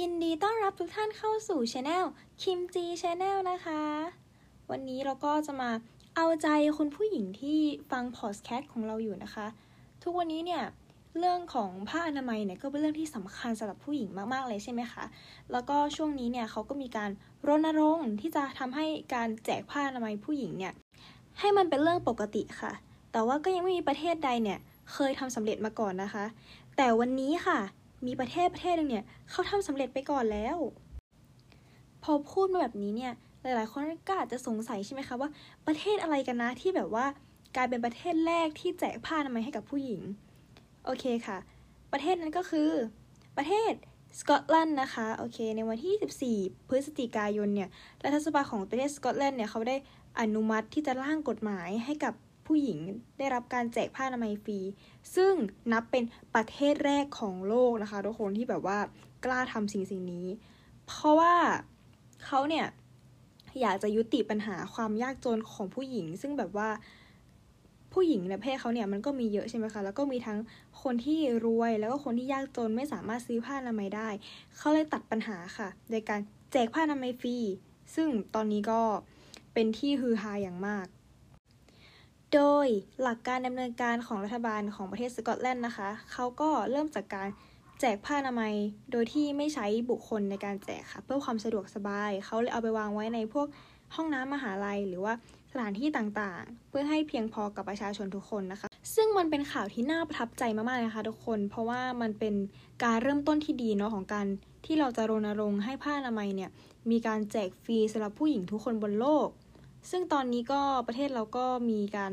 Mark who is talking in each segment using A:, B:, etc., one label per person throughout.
A: ยินดีต้อนรับทุกท่านเข้าสู่ช anel คิมจีช anel นะคะ วันนี้เราก็จะมาเอาใจคุณผู้หญิงที่ฟังพอดแคสต์ของเราอยู่นะคะ ทุกวันนี้เนี่ย เรื่องของผ้าอนามัยเนี่ยก็เป็นเรื่องที่สำคัญสำหรับผู้หญิงมากๆเลยใช่ไหมคะ แล้วก็ช่วงนี้เนี่ยเขาก็มีการรณรงค์ที่จะทำให้การแจกผ้าอนามัยผู้หญิงเนี่ยให้มันเป็นเรื่องปกติค่ะ แต่ว่าก็ยังไม่มีประเทศใดเนี่ยเคยทำสำเร็จมาก่อนนะคะ แต่วันนี้ค่ะ มีประเทศประเทศหนึ่งเนี่ยเขาทำสำเร็จไปก่อนแล้ว พอพูดมาแบบนี้เนี่ยหลายๆคนก็อาจจะสงสัยใช่ไหมคะว่าประเทศอะไรกันนะที่แบบว่ากลายเป็นประเทศแรกที่แจกผ้าอนามัยให้กับผู้หญิง โอเคค่ะ ประเทศนั้นก็คือประเทศสกอตแลนด์นะคะโอเค ในวันที่24พฤศจิกายนเนี่ยรัฐสภาของประเทศสกอตแลนด์เนี่ยเขาได้อนุมัติที่จะร่างกฎหมายให้กับ ผู้หญิงได้รับการแจกผ้าอนามัยฟรี ซึ่งนับเป็นประเทศแรกของโลกนะคะทุกคนที่แบบว่ากล้าทำสิ่งสิ่งนี้ เพราะว่าเขาเนี่ยอยากจะยุติปัญหาความยากจนของผู้หญิง ซึ่งแบบว่าผู้หญิงในประเทศเขาเนี่ยมันก็มีเยอะใช่ไหมคะ แล้วก็มีทั้งคนที่รวยแล้วก็คนที่ยากจนไม่สามารถซื้อผ้าอนามัยได้ เขาเลยตัดปัญหาค่ะ โดยการแจกผ้าอนามัยฟรี ซึ่งตอนนี้ก็เป็นที่ฮือฮาอย่างมาก โดยหลักการดำเนินการของรัฐบาลของประเทศสกอตแลนด์นะคะ เขาก็เริ่มจากการแจกผ้าอนามัยโดยที่ไม่ใช้บุคคลในการแจกค่ะ เพื่อความสะดวกสบาย เขาเลยเอาไปวางไว้ในพวกห้องน้ำมหาลัย หรือว่าสถานที่ต่างๆ เพื่อให้เพียงพอกับประชาชนทุกคนนะคะ ซึ่งมันเป็นข่าวที่น่าประทับใจมากๆนะคะทุกคน เพราะว่ามันเป็นการเริ่มต้นที่ดีเนาะของการที่เราจะรณรงค์ให้ผ้าอนามัยเนี่ยมีการแจกฟรีสำหรับผู้หญิงทุกคนบนโลก ซึ่งตอนนี้ก็ประเทศเราก็มีการ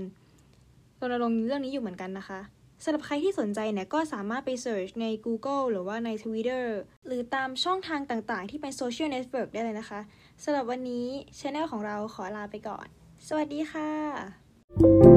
A: รณรงค์เรื่องนี้อยู่เหมือนกันนะคะสำหรับใครที่สนใจเนี่ยก็สามารถไป search ใน Google หรือว่าใน Twitter หรือตามช่องทางต่างๆ ที่เป็น social network ได้เลยนะคะสำหรับวันนี้ channel ของเราขอลาไปก่อน สวัสดีค่ะ